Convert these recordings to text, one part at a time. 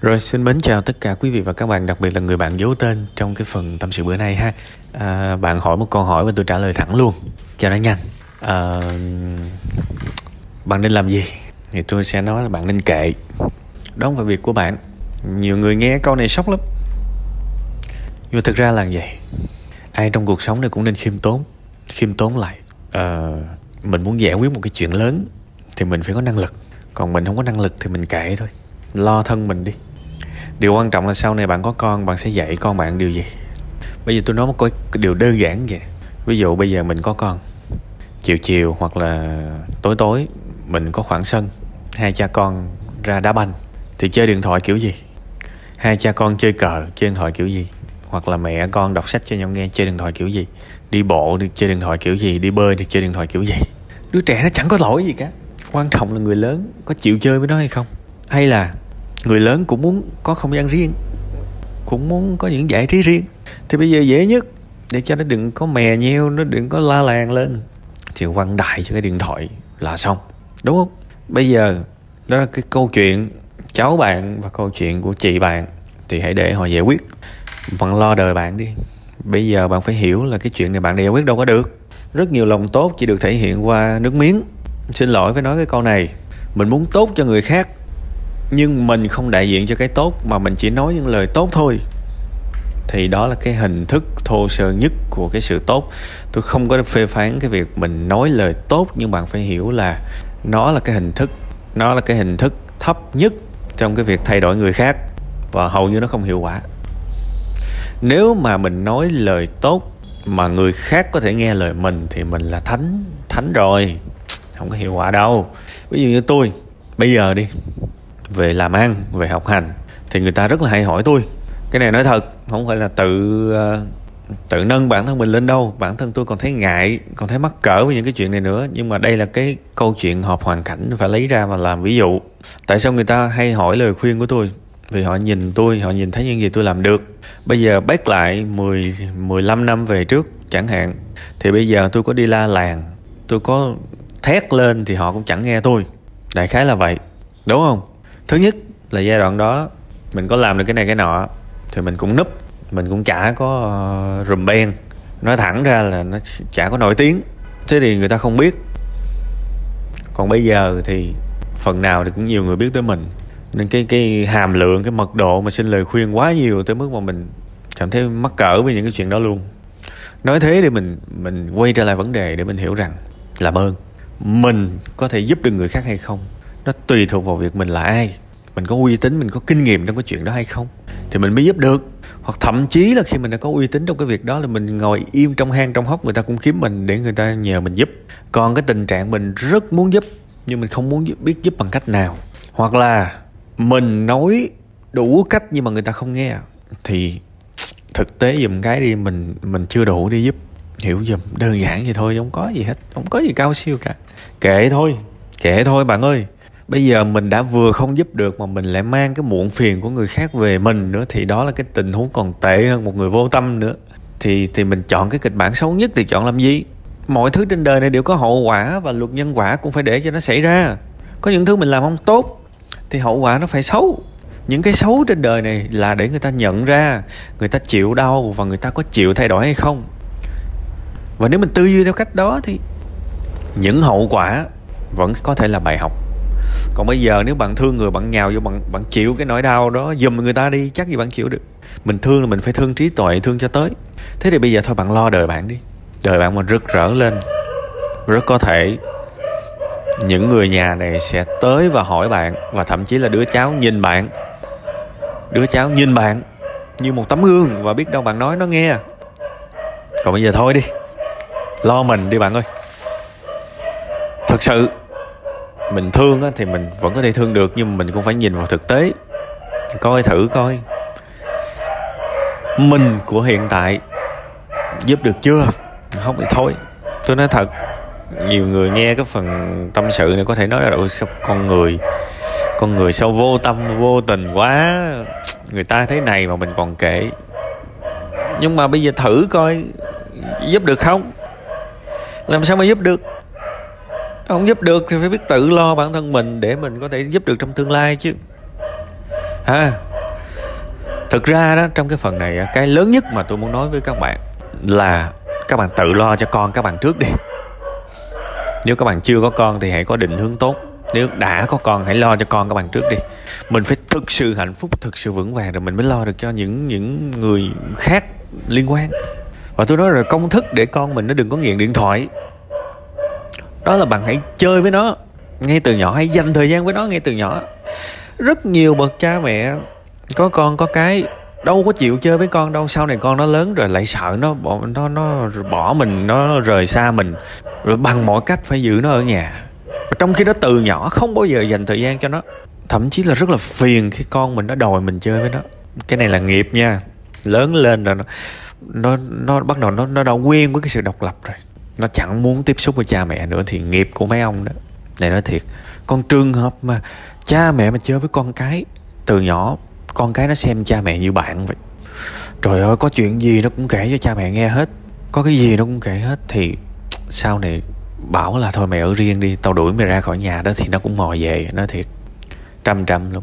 Rồi xin mến chào tất cả quý vị và các bạn, đặc biệt là người bạn giấu tên trong cái phần tâm sự bữa nay ha. À, bạn hỏi một câu hỏi và tôi trả lời thẳng luôn, cho nó nhanh. À, bạn nên làm gì? Thì tôi sẽ nói là bạn nên kệ. Đó không phải việc của bạn. Nhiều người nghe câu này sốc lắm. Nhưng mà thực ra là vậy. Ai trong cuộc sống này cũng nên khiêm tốn, khiêm tốn lại. À, mình muốn giải quyết một cái chuyện lớn thì mình phải có năng lực. Còn mình không có năng lực thì mình kệ thôi lo thân mình đi điều quan trọng là sau này bạn có con, bạn sẽ dạy con bạn điều gì? Bây giờ tôi nói một cái điều đơn giản vậy. Ví dụ bây giờ mình có con. Chiều chiều hoặc là tối tối, mình có khoảng sân, hai cha con ra đá banh, thì chơi điện thoại kiểu gì? Hai cha con chơi cờ, chơi điện thoại kiểu gì? Hoặc là mẹ con đọc sách cho nhau nghe, chơi điện thoại kiểu gì? Đi bộ thì chơi điện thoại kiểu gì? Đi bơi thì chơi điện thoại kiểu gì? Đứa trẻ nó chẳng có lỗi gì cả. Quan trọng là người lớn có chịu chơi với nó hay không? Hay là người lớn cũng muốn có không gian riêng, cũng muốn có những giải trí riêng. Thì bây giờ dễ nhất, để cho nó đừng có mè nheo, nó đừng có la làng lên, thì quăng đại cho cái điện thoại là xong. Đúng không? Bây giờ, đó là cái câu chuyện cháu bạn và câu chuyện của chị bạn, thì hãy để họ giải quyết. Bạn lo đời bạn đi. Bây giờ bạn phải hiểu là cái chuyện này bạn giải quyết đâu có được. Rất nhiều lòng tốt chỉ được thể hiện qua nước miếng. Xin lỗi phải nói cái câu này. Mình muốn tốt cho người khác nhưng mình không đại diện cho cái tốt, mà mình chỉ nói những lời tốt thôi. Thì đó là cái hình thức thô sơ nhất của cái sự tốt. Tôi không có phê phán cái việc mình nói lời tốt, nhưng bạn phải hiểu là nó là cái hình thức, nó là cái hình thức thấp nhất trong cái việc thay đổi người khác, và hầu như nó không hiệu quả. Nếu mà mình nói lời tốt mà người khác có thể nghe lời mình thì mình là thánh thánh rồi. Không có hiệu quả đâu. Ví dụ như tôi, bây giờ đi về làm ăn, về học hành. Thì người ta rất là hay hỏi tôi, cái này nói thật, không phải là tự ờ, tự nâng bản thân mình lên đâu. Bản thân tôi còn thấy ngại, còn thấy mắc cỡ với những cái chuyện này nữa. Nhưng mà đây là cái câu chuyện họp hoàn cảnh phải lấy ra và làm ví dụ. Tại sao người ta hay hỏi lời khuyên của tôi? Vì họ nhìn tôi, họ nhìn thấy những gì tôi làm được. Bây giờ bác lại 10 15 năm về trước, chẳng hạn, thì bây giờ tôi có đi la làng, tôi có thét lên thì họ cũng chẳng nghe tôi. Đại khái là vậy. Đúng không? Thứ nhất là giai đoạn đó mình có làm được cái này cái nọ thì mình cũng núp mình cũng chả có uh, rùm ben nói thẳng ra là nó chả có nổi tiếng. Thế thì người ta không biết. Còn bây giờ thì phần nào thì cũng nhiều người biết tới mình. Nên cái cái hàm lượng cái mật độ mà xin lời khuyên quá nhiều tới mức mà mình cảm thấy mắc cỡ với những cái chuyện đó luôn. Nói thế thì mình mình quay trở lại vấn đề để mình hiểu rằng làm ơn mình có thể giúp được người khác hay không? Nó tùy thuộc vào việc mình là ai. Mình có uy tín mình có kinh nghiệm trong cái chuyện đó hay không. Thì mình mới giúp được. Hoặc thậm chí là khi mình đã có uy tín trong cái việc đó là mình ngồi im trong hang trong hốc người ta cũng kiếm mình để người ta nhờ mình giúp. Còn cái tình trạng mình rất muốn giúp nhưng mình không muốn giúp, biết giúp bằng cách nào. Hoặc là mình nói đủ cách nhưng mà người ta không nghe. Thì thực tế dùm cái đi mình mình chưa đủ đi giúp. Hiểu dùm đơn giản vậy thôi không có gì hết. Không có gì cao siêu cả. Kệ thôi. Kệ thôi bạn ơi bây giờ mình đã vừa không giúp được mà mình lại mang cái muộn phiền của người khác về mình nữa, thì đó là cái tình huống còn tệ hơn một người vô tâm nữa. Thì thì mình chọn cái kịch bản xấu nhất thì chọn làm gì? Mọi thứ trên đời này đều có hậu quả và luật nhân quả cũng phải để cho nó xảy ra. Có những thứ mình làm không tốt thì hậu quả nó phải xấu. Những cái xấu trên đời này là để người ta nhận ra, người ta chịu đau và người ta có chịu thay đổi hay không. Và nếu mình tư duy theo cách đó thì những hậu quả vẫn có thể là bài học còn bây giờ nếu bạn thương người, bạn nhào vô, bạn bạn chịu cái nỗi đau đó dùm người ta đi, chắc gì bạn chịu được. Mình thương là mình phải thương trí tuệ, thương cho tới. Thế thì bây giờ thôi, bạn lo đời bạn đi. Đời bạn mà rực rỡ lên, rất có thể những người nhà này sẽ tới và hỏi bạn, và thậm chí là đứa cháu nhìn bạn. Đứa cháu nhìn bạn như một tấm gương, và biết đâu bạn nói nó nghe. Còn bây giờ thôi đi. Lo mình đi bạn ơi. Thực sự mình thương á, thì mình vẫn có thể thương được nhưng mà mình cũng phải nhìn vào thực tế. Coi thử coi. Mình của hiện tại giúp được chưa? Không thì thôi. Tôi nói thật nhiều người nghe cái phần tâm sự này có thể nói là con người con người sao vô tâm vô tình quá. Người ta thế này mà mình còn kể nhưng mà bây giờ thử coi giúp được không? Làm sao mà giúp được? Không giúp được thì phải biết tự lo bản thân mình để mình có thể giúp được trong tương lai chứ. Ha. Thực ra đó, trong cái phần này cái lớn nhất mà tôi muốn nói với các bạn là các bạn tự lo cho con các bạn trước đi. Nếu các bạn chưa có con thì hãy có định hướng tốt. Nếu đã có con, hãy lo cho con các bạn trước đi. Mình phải thực sự hạnh phúc, thực sự vững vàng rồi mình mới lo được cho những những người khác liên quan. Và tôi nói rồi, công thức để con mình nó đừng có nghiện điện thoại đó là bạn hãy chơi với nó. Ngay từ nhỏ hãy dành thời gian với nó ngay từ nhỏ. Rất nhiều bậc cha mẹ có con có cái đâu có chịu chơi với con đâu. Sau này con nó lớn rồi lại sợ nó bỏ nó nó bỏ mình nó rời xa mình. Rồi bằng mọi cách phải giữ nó ở nhà. Trong khi đó từ nhỏ không bao giờ dành thời gian cho nó. Thậm chí là rất là phiền khi con mình nó đòi mình chơi với nó. Cái này là nghiệp nha. Lớn lên rồi nó nó, nó bắt đầu nó nó đã quen với cái sự độc lập rồi nó chẳng muốn tiếp xúc với cha mẹ nữa thì nghiệp của mấy ông đó. Này nói thiệt, con trường hợp mà cha mẹ mà chơi với con cái, từ nhỏ con cái nó xem cha mẹ như bạn vậy. Trời ơi, có chuyện gì nó cũng kể cho cha mẹ nghe hết. Có cái gì nó cũng kể hết thì sau này bảo là thôi mày ở riêng đi, tao đuổi mày ra khỏi nhà đó thì nó cũng ngồi về, nói thiệt. Trăm trăm luôn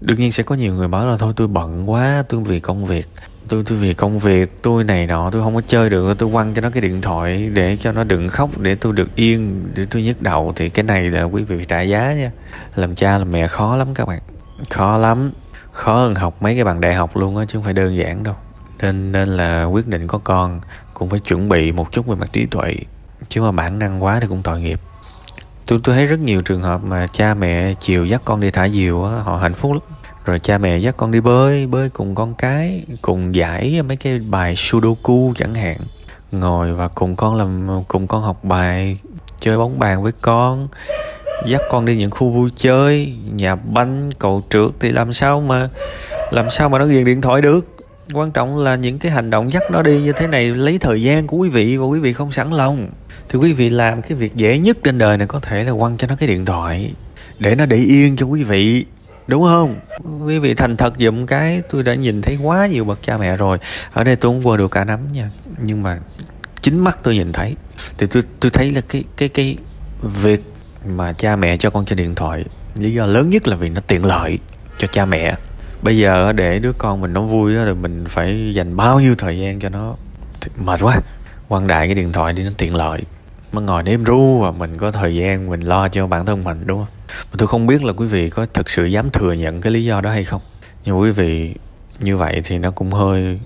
đương nhiên sẽ có nhiều người bảo là thôi, tôi bận quá, tôi vì công việc. Tôi tôi vì công việc, tôi này nọ, tôi không có chơi được, tôi quăng cho nó cái điện thoại để cho nó đừng khóc, để tôi được yên, để tôi nhức đầu. Thì cái này là quý vị trả giá nha. Làm cha làm mẹ khó lắm các bạn. Khó lắm. Khó hơn học mấy cái bằng đại học luôn á, chứ không phải đơn giản đâu. Nên nên là quyết định có con, cũng phải chuẩn bị một chút về mặt trí tuệ. Chứ mà bản năng quá thì cũng tội nghiệp tôi tôi thấy rất nhiều trường hợp mà cha mẹ chiều dắt con đi thả diều á, họ hạnh phúc lắm. Rồi cha mẹ dắt con đi bơi bơi cùng con cái, cùng giải mấy cái bài sudoku chẳng hạn. Ngồi và cùng con làm, cùng con học bài, chơi bóng bàn với con, dắt con đi những khu vui chơi, nhà banh, cầu trượt thì làm sao mà, làm sao mà nó ghiền điện thoại được? Quan trọng là những cái hành động dắt nó đi như thế này, lấy thời gian của quý vị và quý vị không sẵn lòng. Thì quý vị làm cái việc dễ nhất trên đời này có thể là quăng cho nó cái điện thoại, để nó để yên cho quý vị, đúng không? Quý vị thành thật dùm cái, tôi đã nhìn thấy quá nhiều bậc cha mẹ rồi. Ở đây tôi không vừa được cả nắm nha, nhưng mà chính mắt tôi nhìn thấy. Thì tôi tôi thấy là cái cái cái việc mà cha mẹ cho con chơi điện thoại, lý do lớn nhất là vì nó tiện lợi cho cha mẹ bây giờ để đứa con mình nó vui rồi mình phải dành bao nhiêu thời gian cho nó? Mệt quá. Quan đại cái điện thoại đi nó tiện lợi. Mà ngồi đêm ru và mình có thời gian mình lo cho bản thân mình đúng không? Mà tôi không biết là quý vị có thực sự dám thừa nhận cái lý do đó hay không. Nhưng quý vị như vậy thì nó cũng hơi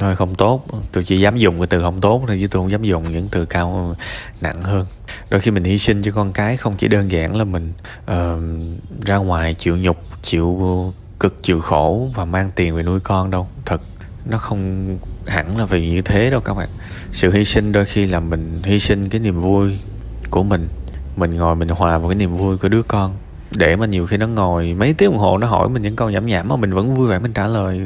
hơi không tốt. Tôi chỉ dám dùng cái từ không tốt thôi chứ tôi không dám dùng những từ cao nặng hơn. Đôi khi mình hy sinh cho con cái không chỉ đơn giản là mình uh, ra ngoài chịu nhục chịu cực chịu khổ và mang tiền về nuôi con đâu. Thật, nó không hẳn là vì như thế đâu các bạn. Sự hy sinh đôi khi là mình hy sinh cái niềm vui của mình. Mình ngồi mình hòa vào cái niềm vui của đứa con. Để mà nhiều khi nó ngồi, mấy tiếng đồng hồ nó hỏi mình những câu nhảm nhảm mà mình vẫn vui vẻ mình trả lời.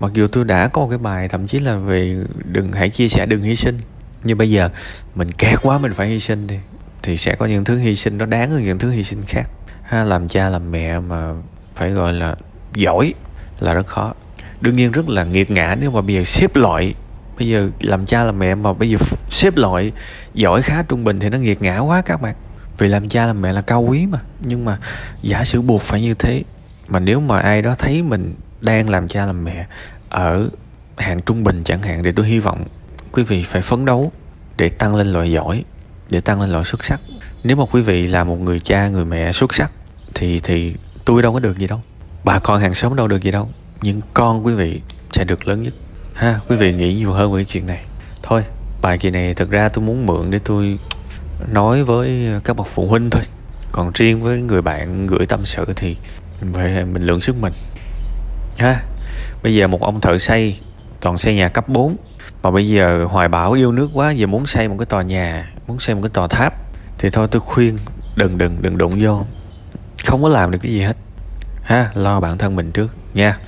Mặc dù tôi đã có một cái bài, thậm chí là về đừng hãy chia sẻ, đừng hy sinh. Nhưng bây giờ, mình kẹt quá mình phải hy sinh đi, thì sẽ có những thứ hy sinh nó đáng hơn những thứ hy sinh khác. Ha, làm cha, làm mẹ mà phải gọi là giỏi là rất khó. Đương nhiên rất là nghiệt ngã nếu mà bây giờ xếp loại. Bây giờ làm cha làm mẹ mà bây giờ xếp loại giỏi khá trung bình thì nó nghiệt ngã quá các bạn. Vì làm cha làm mẹ là cao quý mà. Nhưng mà giả sử buộc phải như thế, mà nếu mà ai đó thấy mình đang làm cha làm mẹ ở hạng trung bình chẳng hạn thì tôi hy vọng quý vị phải phấn đấu để tăng lên loại giỏi, để tăng lên loại xuất sắc. Nếu mà quý vị là một người cha, người mẹ xuất sắc thì thì tôi đâu có được gì đâu bà con hàng xóm đâu được gì đâu, nhưng con quý vị sẽ được lớn nhất. Ha, quý vị nghĩ nhiều hơn về cái chuyện này. Thôi, bài kỳ này thực ra tôi muốn mượn để tôi nói với các bậc phụ huynh thôi. Còn riêng với người bạn gửi tâm sự thì về mình lượng sức mình. Ha, bây giờ một ông thợ xây, toàn xây nhà cấp 4 mà bây giờ hoài bảo yêu nước quá, giờ muốn xây một cái tòa nhà, muốn xây một cái tòa tháp. Thì thôi, tôi khuyên, đừng đừng đừng đụng vô. Không có làm được cái gì hết ha lo bản thân mình trước nha.